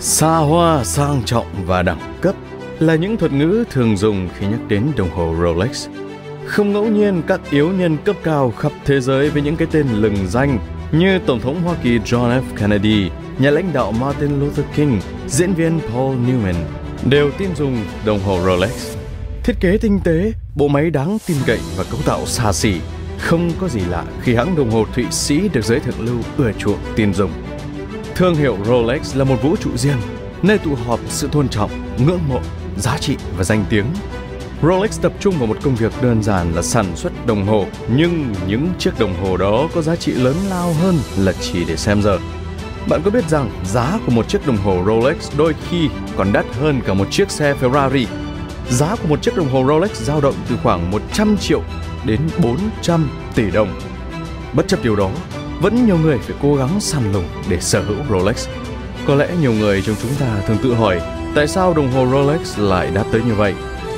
Xa hoa, sang trọng và đẳng cấp là những thuật ngữ thường dùng khi nhắc đến đồng hồ Rolex. Không ngẫu nhiên các yếu nhân cấp cao khắp thế giới với những cái tên lừng danh như Tổng thống Hoa Kỳ John F. Kennedy, nhà lãnh đạo Martin Luther King, diễn viên Paul Newman đều tin dùng đồng hồ Rolex. Thiết kế tinh tế, bộ máy đáng tin cậy và cấu tạo xa xỉ không có gì lạ khi hãng đồng hồ Thụy Sĩ được giới thượng lưu ưa chuộng tin dùng. Thương hiệu Rolex là một vũ trụ riêng, nơi tụ họp sự tôn trọng, ngưỡng mộ, giá trị và danh tiếng. Rolex tập trung vào một công việc đơn giản là sản xuất đồng hồ, nhưng những chiếc đồng hồ đó có giá trị lớn lao hơn là chỉ để xem giờ. Bạn có biết rằng giá của một chiếc đồng hồ Rolex đôi khi còn đắt hơn cả một chiếc xe Ferrari? Giá của một chiếc đồng hồ Rolex dao động từ khoảng 100 triệu đến 400 tỷ đồng. Bất chấp điều đó, vẫn nhiều người phải cố gắng săn lùng để sở hữu Rolex. Có lẽ nhiều người trong chúng ta thường tự hỏi tại sao đồng hồ Rolex lại đắt tới như vậy.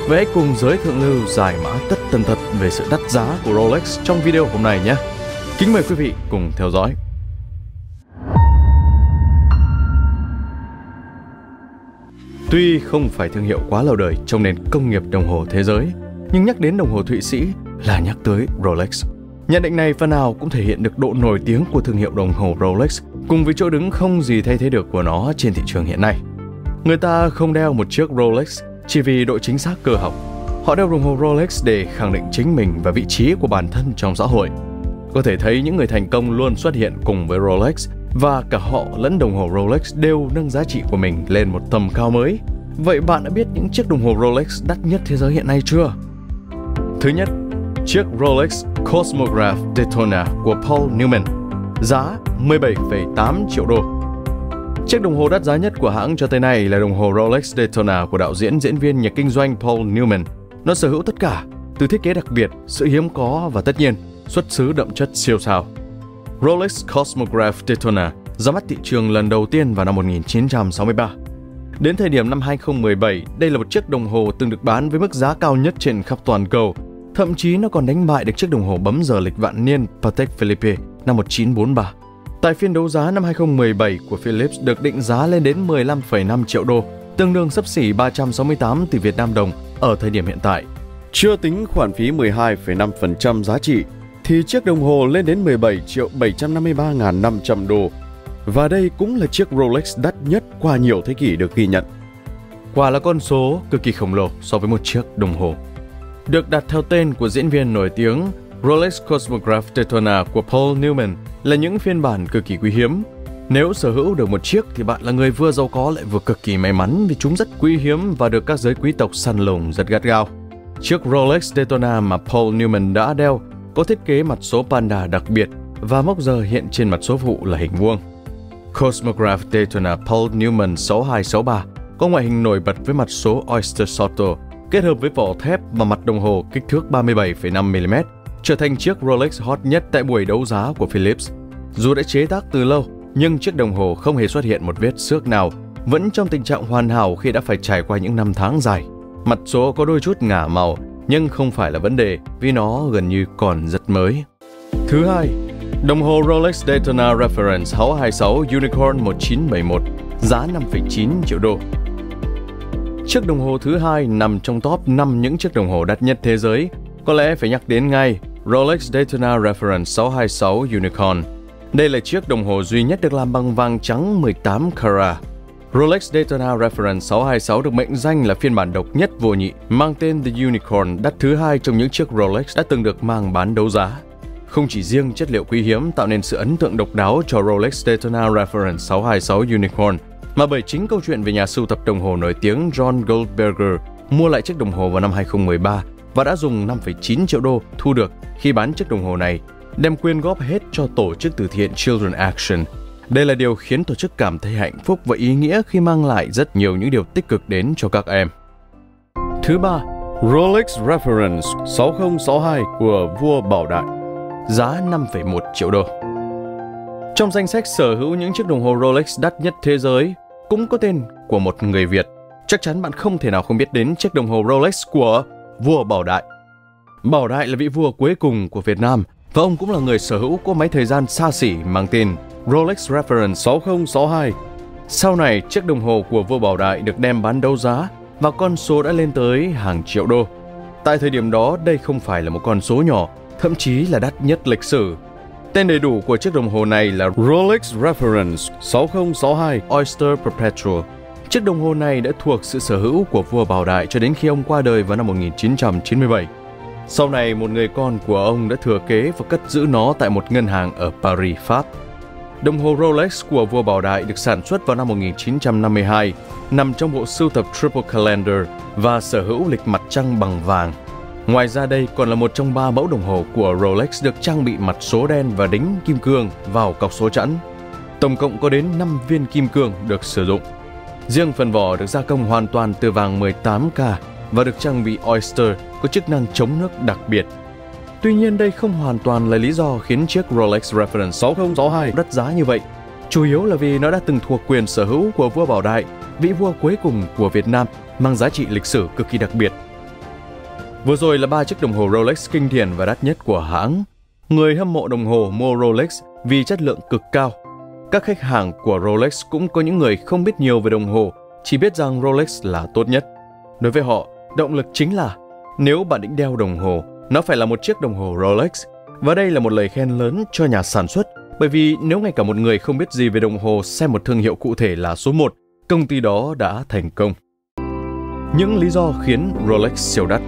Vậy hãy cùng giới thượng lưu giải mã tất tần tật về sự đắt giá của Rolex trong video hôm nay nhé. Kính mời quý vị cùng theo dõi. Tuy không phải thương hiệu quá lâu đời trong nền công nghiệp đồng hồ thế giới, nhưng nhắc đến đồng hồ Thụy Sĩ là nhắc tới Rolex. Nhận định này phần nào cũng thể hiện được độ nổi tiếng của thương hiệu đồng hồ Rolex cùng với chỗ đứng không gì thay thế được của nó trên thị trường hiện nay. Người ta không đeo một chiếc Rolex chỉ vì độ chính xác cơ học. Họ đeo đồng hồ Rolex để khẳng định chính mình và vị trí của bản thân trong xã hội. Có thể thấy những người thành công luôn xuất hiện cùng với Rolex và cả họ lẫn đồng hồ Rolex đều nâng giá trị của mình lên một tầm cao mới. Vậy bạn đã biết những chiếc đồng hồ Rolex đắt nhất thế giới hiện nay chưa? Thứ nhất, chiếc Rolex Cosmograph Daytona của Paul Newman, giá 17,8 triệu đô. Chiếc đồng hồ đắt giá nhất của hãng cho tới nay là đồng hồ Rolex Daytona của đạo diễn diễn viên nhà kinh doanh Paul Newman. Nó sở hữu tất cả, từ thiết kế đặc biệt, sự hiếm có và tất nhiên, xuất xứ đậm chất siêu sao. Rolex Cosmograph Daytona ra mắt thị trường lần đầu tiên vào năm 1963. Đến thời điểm năm 2017, đây là một chiếc đồng hồ từng được bán với mức giá cao nhất trên khắp toàn cầu Thậm chí nó còn đánh bại được chiếc đồng hồ bấm giờ lịch vạn niên Patek Philippe năm 1943. Tại phiên đấu giá năm 2017 của Philips được định giá lên đến 15,5 triệu đô, tương đương sấp xỉ 368 tỷ Việt Nam đồng ở thời điểm hiện tại. Chưa tính khoản phí 12,5% giá trị, thì chiếc đồng hồ lên đến 17 triệu 753.500 đô. Và đây cũng là chiếc Rolex đắt nhất qua nhiều thế kỷ được ghi nhận. Quả là con số cực kỳ khổng lồ so với một chiếc đồng hồ được đặt theo tên của diễn viên nổi tiếng Rolex Cosmograph Daytona của Paul Newman là những phiên bản cực kỳ quý hiếm. Nếu sở hữu được một chiếc thì bạn là người vừa giàu có lại vừa cực kỳ may mắn vì chúng rất quý hiếm và được các giới quý tộc săn lùng rất gắt gao. Chiếc Rolex Daytona mà Paul Newman đã đeo có thiết kế mặt số panda đặc biệt và mốc giờ hiện trên mặt số phụ là hình vuông. Cosmograph Daytona Paul Newman 6263 có ngoại hình nổi bật với mặt số Oyster Soto kết hợp với vỏ thép và mặt đồng hồ kích thước 37,5mm, trở thành chiếc Rolex hot nhất tại buổi đấu giá của Philips. Dù đã chế tác từ lâu, nhưng chiếc đồng hồ không hề xuất hiện một vết xước nào, vẫn trong tình trạng hoàn hảo khi đã phải trải qua những năm tháng dài. Mặt số có đôi chút ngả màu, nhưng không phải là vấn đề vì nó gần như còn rất mới. Thứ hai, đồng hồ Rolex Daytona Reference 626 Unicorn 1971, giá 5,9 triệu đô. Chiếc đồng hồ thứ hai nằm trong top 5 những chiếc đồng hồ đắt nhất thế giới. Có lẽ phải nhắc đến ngay Rolex Daytona Reference 626 Unicorn. Đây là chiếc đồng hồ duy nhất được làm bằng vàng trắng 18 carat. Rolex Daytona Reference 626 được mệnh danh là phiên bản độc nhất vô nhị, mang tên The Unicorn, đắt thứ hai trong những chiếc Rolex đã từng được mang bán đấu giá. Không chỉ riêng chất liệu quý hiếm tạo nên sự ấn tượng độc đáo cho Rolex Daytona Reference 626 Unicorn, mà bởi chính câu chuyện về nhà sưu tập đồng hồ nổi tiếng John Goldberger mua lại chiếc đồng hồ vào năm 2013 và đã dùng 5,9 triệu đô thu được khi bán chiếc đồng hồ này, đem quyên góp hết cho tổ chức từ thiện Children Action. Đây là điều khiến tổ chức cảm thấy hạnh phúc và ý nghĩa khi mang lại rất nhiều những điều tích cực đến cho các em. Thứ ba, Rolex Reference 6062 của vua Bảo Đại, giá 5,1 triệu đô. Trong danh sách sở hữu những chiếc đồng hồ Rolex đắt nhất thế giới, cũng có tên của một người Việt. Chắc chắn bạn không thể nào không biết đến chiếc đồng hồ Rolex của vua Bảo Đại. Bảo Đại là vị vua cuối cùng của Việt Nam và ông cũng là người sở hữu của máy thời gian xa xỉ mang tên Rolex Reference 6062. Sau này, chiếc đồng hồ của vua Bảo Đại được đem bán đấu giá và con số đã lên tới hàng triệu đô. Tại thời điểm đó, đây không phải là một con số nhỏ, thậm chí là đắt nhất lịch sử. Tên đầy đủ của chiếc đồng hồ này là Rolex Reference 6062 Oyster Perpetual. Chiếc đồng hồ này đã thuộc sự sở hữu của vua Bảo Đại cho đến khi ông qua đời vào năm 1997. Sau này, một người con của ông đã thừa kế và cất giữ nó tại một ngân hàng ở Paris, Pháp. Đồng hồ Rolex của vua Bảo Đại được sản xuất vào năm 1952, nằm trong bộ sưu tập Triple Calendar và sở hữu lịch mặt trăng bằng vàng. Ngoài ra đây còn là một trong ba mẫu đồng hồ của Rolex được trang bị mặt số đen và đính kim cương vào cọc số chẵn. Tổng cộng có đến 5 viên kim cương được sử dụng. Riêng phần vỏ được gia công hoàn toàn từ vàng 18K và được trang bị Oyster có chức năng chống nước đặc biệt. Tuy nhiên đây không hoàn toàn là lý do khiến chiếc Rolex Reference 6062 đắt giá như vậy. Chủ yếu là vì nó đã từng thuộc quyền sở hữu của vua Bảo Đại, vị vua cuối cùng của Việt Nam, mang giá trị lịch sử cực kỳ đặc biệt. Vừa rồi là ba chiếc đồng hồ Rolex kinh điển và đắt nhất của hãng. Người hâm mộ đồng hồ mua Rolex vì chất lượng cực cao. Các khách hàng của Rolex cũng có những người không biết nhiều về đồng hồ, chỉ biết rằng Rolex là tốt nhất. Đối với họ, động lực chính là nếu bạn định đeo đồng hồ, nó phải là một chiếc đồng hồ Rolex. Và đây là một lời khen lớn cho nhà sản xuất, bởi vì nếu ngay cả một người không biết gì về đồng hồ xem một thương hiệu cụ thể là số 1, công ty đó đã thành công. Những lý do khiến Rolex siêu đắt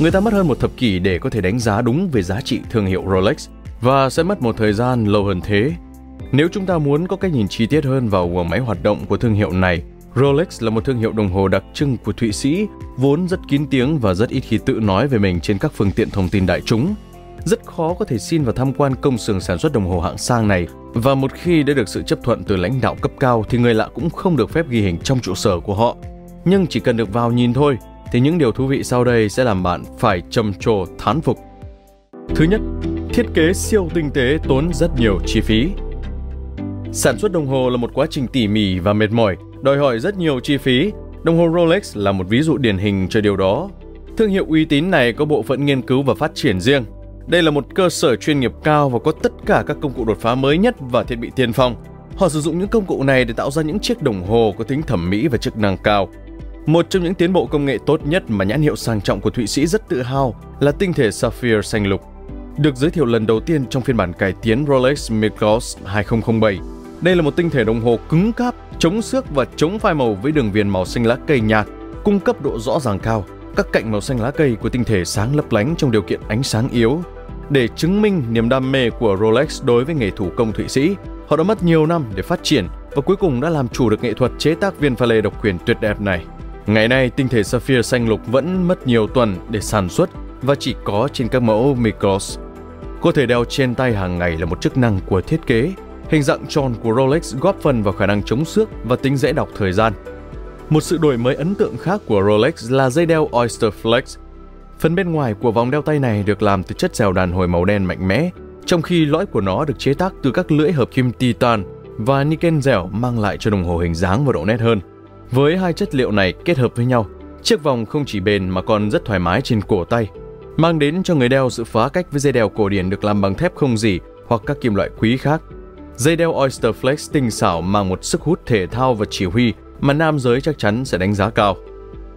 Người ta mất hơn một thập kỷ để có thể đánh giá đúng về giá trị thương hiệu Rolex và sẽ mất một thời gian lâu hơn thế. Nếu chúng ta muốn có cách nhìn chi tiết hơn vào guồng máy hoạt động của thương hiệu này, Rolex là một thương hiệu đồng hồ đặc trưng của Thụy Sĩ, vốn rất kín tiếng và rất ít khi tự nói về mình trên các phương tiện thông tin đại chúng. Rất khó có thể xin vào tham quan công xưởng sản xuất đồng hồ hạng sang này và một khi đã được sự chấp thuận từ lãnh đạo cấp cao thì người lạ cũng không được phép ghi hình trong trụ sở của họ. Nhưng chỉ cần được vào nhìn thôi thì những điều thú vị sau đây sẽ làm bạn phải trầm trồ thán phục. Thứ nhất, thiết kế siêu tinh tế tốn rất nhiều chi phí. Sản xuất đồng hồ là một quá trình tỉ mỉ và mệt mỏi, đòi hỏi rất nhiều chi phí. Đồng hồ Rolex là một ví dụ điển hình cho điều đó. Thương hiệu uy tín này có bộ phận nghiên cứu và phát triển riêng. Đây là một cơ sở chuyên nghiệp cao và có tất cả các công cụ đột phá mới nhất và thiết bị tiên phong. Họ sử dụng những công cụ này để tạo ra những chiếc đồng hồ có tính thẩm mỹ và chức năng cao. Một trong những tiến bộ công nghệ tốt nhất mà nhãn hiệu sang trọng của Thụy Sĩ rất tự hào là tinh thể Sapphire xanh lục. Được giới thiệu lần đầu tiên trong phiên bản cải tiến Rolex Micros 2007. Đây là một tinh thể đồng hồ cứng cáp, chống xước và chống phai màu với đường viền màu xanh lá cây nhạt, cung cấp độ rõ ràng cao. Các cạnh màu xanh lá cây của tinh thể sáng lấp lánh trong điều kiện ánh sáng yếu. Để chứng minh niềm đam mê của Rolex đối với nghề thủ công Thụy Sĩ, họ đã mất nhiều năm để phát triển và cuối cùng đã làm chủ được nghệ thuật chế tác viên pha lê độc quyền tuyệt đẹp này. Ngày nay, tinh thể sapphire xanh lục vẫn mất nhiều tuần để sản xuất và chỉ có trên các mẫu Micros. Có thể đeo trên tay hàng ngày là một chức năng của thiết kế. Hình dạng tròn của Rolex góp phần vào khả năng chống xước và tính dễ đọc thời gian. Một sự đổi mới ấn tượng khác của Rolex là dây đeo Oyster Flex. Phần bên ngoài của vòng đeo tay này được làm từ chất dẻo đàn hồi màu đen mạnh mẽ, trong khi lõi của nó được chế tác từ các lưỡi hợp kim titan và niken dẻo mang lại cho đồng hồ hình dáng và độ nét hơn. Với hai chất liệu này kết hợp với nhau, chiếc vòng không chỉ bền mà còn rất thoải mái trên cổ tay, mang đến cho người đeo sự phá cách với dây đeo cổ điển được làm bằng thép không gì hoặc các kim loại quý khác. Dây đeo Oyster Flex tinh xảo mang một sức hút thể thao và chỉ huy mà nam giới chắc chắn sẽ đánh giá cao.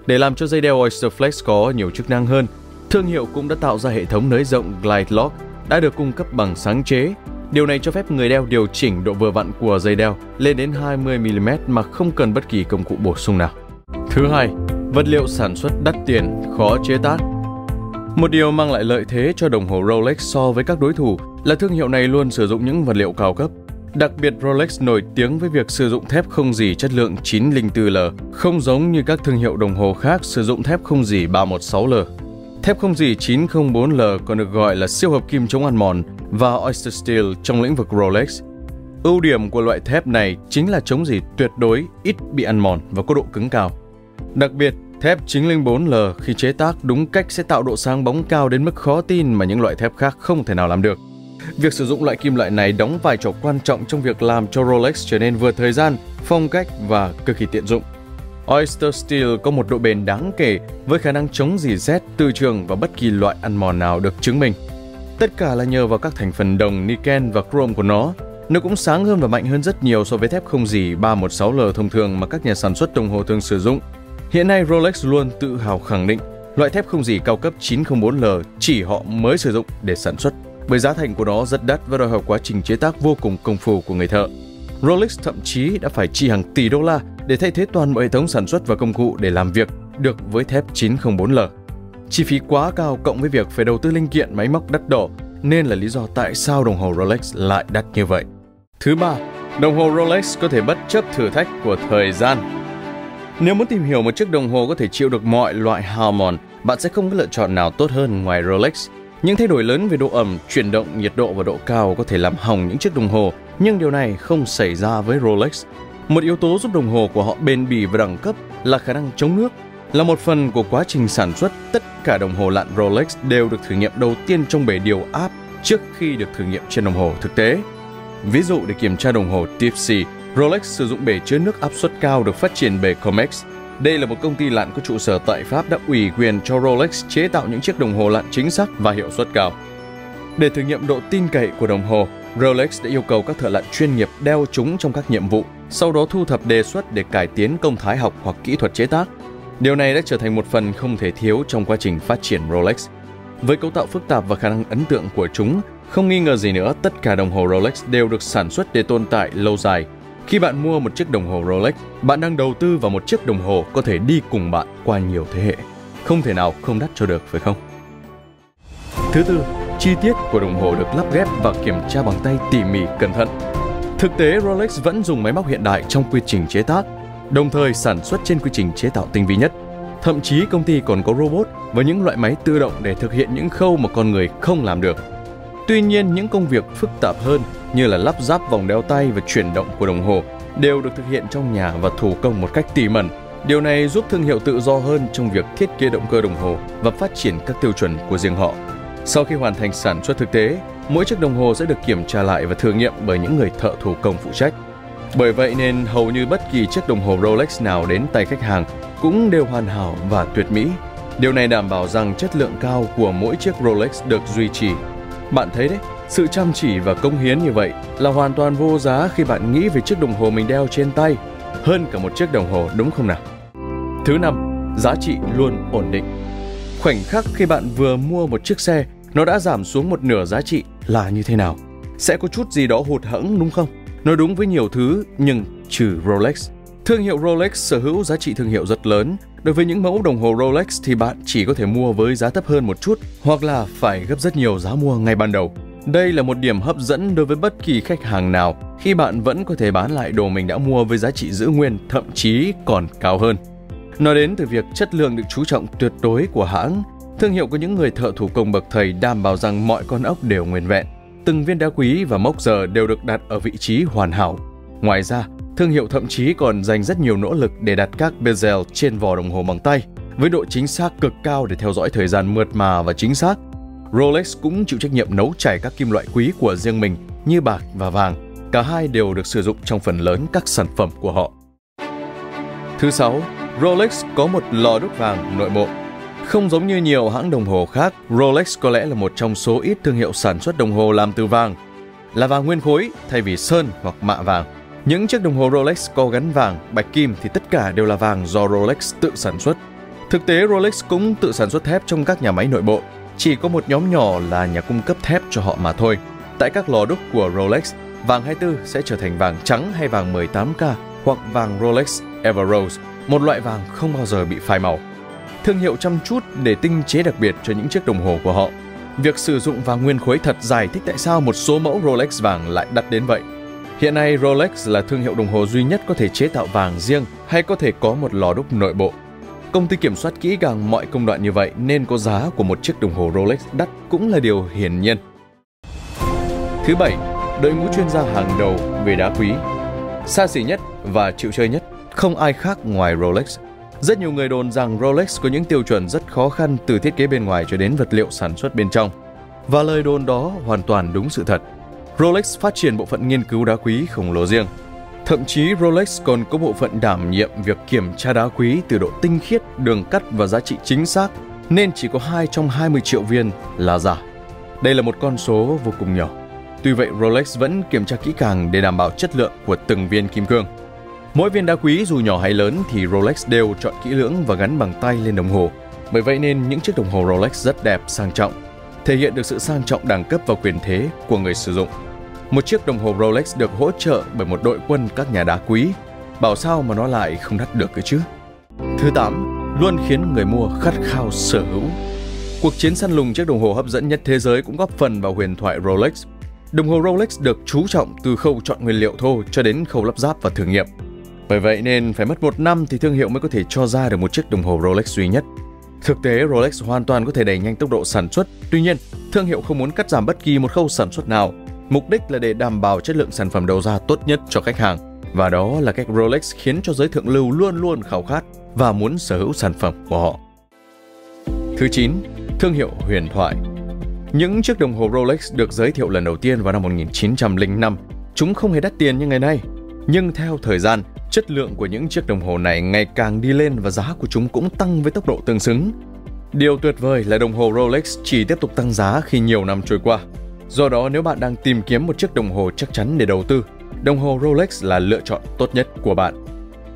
Để làm cho dây đeo Oyster Flex có nhiều chức năng hơn, thương hiệu cũng đã tạo ra hệ thống nới rộng Glide Lock đã được cung cấp bằng sáng chế Điều này cho phép người đeo điều chỉnh độ vừa vặn của dây đeo lên đến 20mm mà không cần bất kỳ công cụ bổ sung nào. Thứ hai, vật liệu sản xuất đắt tiền, khó chế tác. Một điều mang lại lợi thế cho đồng hồ Rolex so với các đối thủ là thương hiệu này luôn sử dụng những vật liệu cao cấp. Đặc biệt Rolex nổi tiếng với việc sử dụng thép không dỉ chất lượng 904L, không giống như các thương hiệu đồng hồ khác sử dụng thép không dỉ 316L. Thép không dỉ 904L còn được gọi là siêu hợp kim chống ăn mòn và Oyster Steel trong lĩnh vực Rolex. Ưu điểm của loại thép này chính là chống dỉ tuyệt đối, ít bị ăn mòn và có độ cứng cao. Đặc biệt, thép 904L khi chế tác đúng cách sẽ tạo độ sáng bóng cao đến mức khó tin mà những loại thép khác không thể nào làm được. Việc sử dụng loại kim loại này đóng vai trò quan trọng trong việc làm cho Rolex trở nên vừa thời gian, phong cách và cực kỳ tiện dụng. Oyster Steel có một độ bền đáng kể với khả năng chống dỉ rét, từ trường và bất kỳ loại ăn mòn nào được chứng minh. Tất cả là nhờ vào các thành phần đồng niken và chrome của nó. Nó cũng sáng hơn và mạnh hơn rất nhiều so với thép không dỉ 316L thông thường mà các nhà sản xuất đồng hồ thường sử dụng. Hiện nay Rolex luôn tự hào khẳng định loại thép không dỉ cao cấp 904L chỉ họ mới sử dụng để sản xuất bởi giá thành của nó rất đắt và đòi hỏi quá trình chế tác vô cùng công phu của người thợ. Rolex thậm chí đã phải chi hàng tỷ đô la để thay thế toàn bộ hệ thống sản xuất và công cụ để làm việc được với thép 904L. Chi phí quá cao cộng với việc phải đầu tư linh kiện máy móc đắt đỏ nên là lý do tại sao đồng hồ Rolex lại đắt như vậy. Thứ ba, đồng hồ Rolex có thể bất chấp thử thách của thời gian. Nếu muốn tìm hiểu một chiếc đồng hồ có thể chịu được mọi loại hao mòn, bạn sẽ không có lựa chọn nào tốt hơn ngoài Rolex. Những thay đổi lớn về độ ẩm, chuyển động, nhiệt độ và độ cao có thể làm hỏng những chiếc đồng hồ, nhưng điều này không xảy ra với Rolex. Một yếu tố giúp đồng hồ của họ bền bỉ và đẳng cấp là khả năng chống nước. Là một phần của quá trình sản xuất, tất cả đồng hồ lặn Rolex đều được thử nghiệm đầu tiên trong bể điều áp trước khi được thử nghiệm trên đồng hồ thực tế. Ví dụ để kiểm tra đồng hồ Tipsy, Rolex sử dụng bể chứa nước áp suất cao được phát triển bởi Comex. Đây là một công ty lặn có trụ sở tại Pháp đã ủy quyền cho Rolex chế tạo những chiếc đồng hồ lặn chính xác và hiệu suất cao. Để thử nghiệm độ tin cậy của đồng hồ, Rolex đã yêu cầu các thợ lặn chuyên nghiệp đeo chúng trong các nhiệm vụ, sau đó thu thập đề xuất để cải tiến công thái học hoặc kỹ thuật chế tác. Điều này đã trở thành một phần không thể thiếu trong quá trình phát triển Rolex. Với cấu tạo phức tạp và khả năng ấn tượng của chúng, không nghi ngờ gì nữa, tất cả đồng hồ Rolex đều được sản xuất để tồn tại lâu dài. Khi bạn mua một chiếc đồng hồ Rolex, bạn đang đầu tư vào một chiếc đồng hồ có thể đi cùng bạn qua nhiều thế hệ. Không thể nào không đắt cho được, phải không? Thứ tư, chi tiết của đồng hồ được lắp ghép và kiểm tra bằng tay tỉ mỉ cẩn thận. Thực tế, Rolex vẫn dùng máy móc hiện đại trong quy trình chế tác, đồng thời sản xuất trên quy trình chế tạo tinh vi nhất. Thậm chí công ty còn có robot và những loại máy tự động để thực hiện những khâu mà con người không làm được. Tuy nhiên, những công việc phức tạp hơn như là lắp ráp vòng đeo tay và chuyển động của đồng hồ đều được thực hiện trong nhà và thủ công một cách tỉ mẩn. Điều này giúp thương hiệu tự do hơn trong việc thiết kế động cơ đồng hồ và phát triển các tiêu chuẩn của riêng họ. Sau khi hoàn thành sản xuất thực tế, mỗi chiếc đồng hồ sẽ được kiểm tra lại và thử nghiệm bởi những người thợ thủ công phụ trách. Bởi vậy nên hầu như bất kỳ chiếc đồng hồ Rolex nào đến tay khách hàng cũng đều hoàn hảo và tuyệt mỹ. Điều này đảm bảo rằng chất lượng cao của mỗi chiếc Rolex được duy trì. Bạn thấy đấy, sự chăm chỉ và công hiến như vậy là hoàn toàn vô giá khi bạn nghĩ về chiếc đồng hồ mình đeo trên tay hơn cả một chiếc đồng hồ đúng không nào? Thứ năm, giá trị luôn ổn định. Khoảnh khắc khi bạn vừa mua một chiếc xe, nó đã giảm xuống một nửa giá trị là như thế nào? Sẽ có chút gì đó hụt hẫng đúng không? Nói đúng với nhiều thứ nhưng trừ Rolex. Thương hiệu Rolex sở hữu giá trị thương hiệu rất lớn. Đối với những mẫu đồng hồ Rolex thì bạn chỉ có thể mua với giá thấp hơn một chút hoặc là phải gấp rất nhiều giá mua ngay ban đầu. Đây là một điểm hấp dẫn đối với bất kỳ khách hàng nào khi bạn vẫn có thể bán lại đồ mình đã mua với giá trị giữ nguyên, thậm chí còn cao hơn. Nói đến từ việc chất lượng được chú trọng tuyệt đối của hãng, thương hiệu của những người thợ thủ công bậc thầy đảm bảo rằng mọi con ốc đều nguyên vẹn. Từng viên đá quý và mốc giờ đều được đặt ở vị trí hoàn hảo. Ngoài ra, thương hiệu thậm chí còn dành rất nhiều nỗ lực để đặt các bezel trên vỏ đồng hồ bằng tay, với độ chính xác cực cao để theo dõi thời gian mượt mà và chính xác. Rolex cũng chịu trách nhiệm nấu chảy các kim loại quý của riêng mình như bạc và vàng. Cả hai đều được sử dụng trong phần lớn các sản phẩm của họ. Thứ sáu, Rolex có một lò đúc vàng nội bộ. Không giống như nhiều hãng đồng hồ khác, Rolex có lẽ là một trong số ít thương hiệu sản xuất đồng hồ làm từ vàng. Là vàng nguyên khối thay vì sơn hoặc mạ vàng. Những chiếc đồng hồ Rolex có gắn vàng, bạch kim thì tất cả đều là vàng do Rolex tự sản xuất. Thực tế, Rolex cũng tự sản xuất thép trong các nhà máy nội bộ. Chỉ có một nhóm nhỏ là nhà cung cấp thép cho họ mà thôi. Tại các lò đúc của Rolex, vàng 24 sẽ trở thành vàng trắng hay vàng 18K hoặc vàng Rolex Everose một loại vàng không bao giờ bị phai màu. Thương hiệu chăm chút để tinh chế đặc biệt cho những chiếc đồng hồ của họ. Việc sử dụng vàng nguyên khối thật giải thích tại sao một số mẫu Rolex vàng lại đắt đến vậy. Hiện nay Rolex là thương hiệu đồng hồ duy nhất có thể chế tạo vàng riêng hay có thể có một lò đúc nội bộ. Công ty kiểm soát kỹ càng mọi công đoạn như vậy nên có giá của một chiếc đồng hồ Rolex đắt cũng là điều hiển nhiên. Thứ bảy, đội ngũ chuyên gia hàng đầu về đá quý. Xa xỉ nhất và chịu chơi nhất không ai khác ngoài Rolex. Rất nhiều người đồn rằng Rolex có những tiêu chuẩn rất khó khăn từ thiết kế bên ngoài cho đến vật liệu sản xuất bên trong. Và lời đồn đó hoàn toàn đúng sự thật. Rolex phát triển bộ phận nghiên cứu đá quý khổng lồ riêng. Thậm chí Rolex còn có bộ phận đảm nhiệm việc kiểm tra đá quý từ độ tinh khiết, đường cắt và giá trị chính xác, nên chỉ có 2 trong 20 triệu viên là giả. Đây là một con số vô cùng nhỏ. Tuy vậy, Rolex vẫn kiểm tra kỹ càng để đảm bảo chất lượng của từng viên kim cương. Mỗi viên đá quý dù nhỏ hay lớn thì Rolex đều chọn kỹ lưỡng và gắn bằng tay lên đồng hồ. Bởi vậy nên những chiếc đồng hồ Rolex rất đẹp, sang trọng, thể hiện được sự sang trọng đẳng cấp và quyền thế của người sử dụng. Một chiếc đồng hồ Rolex được hỗ trợ bởi một đội quân các nhà đá quý. Bảo sao mà nó lại không đắt được cơ chứ? Thứ 8. Luôn khiến người mua khát khao sở hữu. Cuộc chiến săn lùng chiếc đồng hồ hấp dẫn nhất thế giới cũng góp phần vào huyền thoại Rolex. Đồng hồ Rolex được chú trọng từ khâu chọn nguyên liệu thô cho đến khâu lắp ráp và thử nghiệm. Bởi vậy nên phải mất một năm thì thương hiệu mới có thể cho ra được một chiếc đồng hồ Rolex duy nhất. Thực tế, Rolex hoàn toàn có thể đẩy nhanh tốc độ sản xuất. Tuy nhiên, thương hiệu không muốn cắt giảm bất kỳ một khâu sản xuất nào. Mục đích là để đảm bảo chất lượng sản phẩm đầu ra tốt nhất cho khách hàng. Và đó là cách Rolex khiến cho giới thượng lưu luôn luôn khao khát và muốn sở hữu sản phẩm của họ. Thứ 9. Thương hiệu huyền thoại Những chiếc đồng hồ Rolex được giới thiệu lần đầu tiên vào năm 1905. Chúng không hề đắt tiền như ngày nay. Nhưng theo thời gian, Chất lượng của những chiếc đồng hồ này ngày càng đi lên và giá của chúng cũng tăng với tốc độ tương xứng. Điều tuyệt vời là đồng hồ Rolex chỉ tiếp tục tăng giá khi nhiều năm trôi qua. Do đó nếu bạn đang tìm kiếm một chiếc đồng hồ chắc chắn để đầu tư, đồng hồ Rolex là lựa chọn tốt nhất của bạn.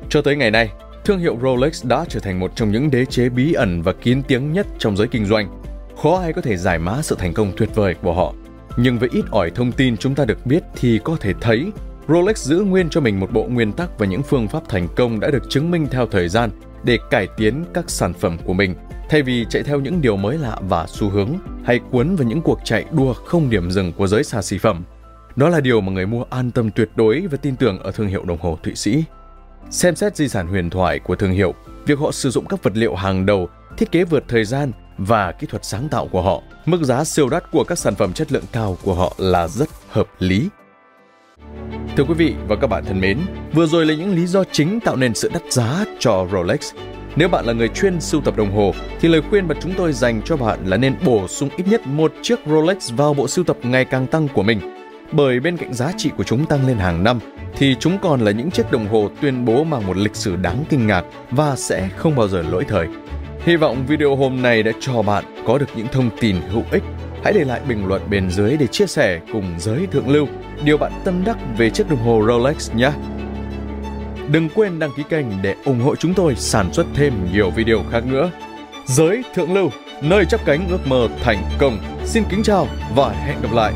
Cho tới ngày nay, thương hiệu Rolex đã trở thành một trong những đế chế bí ẩn và kín tiếng nhất trong giới kinh doanh. Khó ai có thể giải mã sự thành công tuyệt vời của họ. Nhưng với ít ỏi thông tin chúng ta được biết thì có thể thấy Rolex giữ nguyên cho mình một bộ nguyên tắc và những phương pháp thành công đã được chứng minh theo thời gian để cải tiến các sản phẩm của mình thay vì chạy theo những điều mới lạ và xu hướng hay cuốn vào những cuộc chạy đua không điểm dừng của giới xa xỉ phẩm. Đó là điều mà người mua an tâm tuyệt đối và tin tưởng ở thương hiệu đồng hồ Thụy Sĩ. Xem xét di sản huyền thoại của thương hiệu, việc họ sử dụng các vật liệu hàng đầu, thiết kế vượt thời gian và kỹ thuật sáng tạo của họ, mức giá siêu đắt của các sản phẩm chất lượng cao của họ là rất hợp lý. Thưa quý vị và các bạn thân mến, vừa rồi là những lý do chính tạo nên sự đắt giá cho Rolex. Nếu bạn là người chuyên sưu tập đồng hồ, thì lời khuyên mà chúng tôi dành cho bạn là nên bổ sung ít nhất một chiếc Rolex vào bộ sưu tập ngày càng tăng của mình. Bởi bên cạnh giá trị của chúng tăng lên hàng năm, thì chúng còn là những chiếc đồng hồ tuyên bố mang một lịch sử đáng kinh ngạc và sẽ không bao giờ lỗi thời. Hy vọng video hôm nay đã cho bạn có được những thông tin hữu ích Hãy để lại bình luận bên dưới để chia sẻ cùng giới thượng lưu điều bạn tâm đắc về chiếc đồng hồ Rolex nhé. Đừng quên đăng ký kênh để ủng hộ chúng tôi sản xuất thêm nhiều video khác nữa. Giới thượng lưu, nơi chấp cánh ước mơ thành công. Xin kính chào và hẹn gặp lại.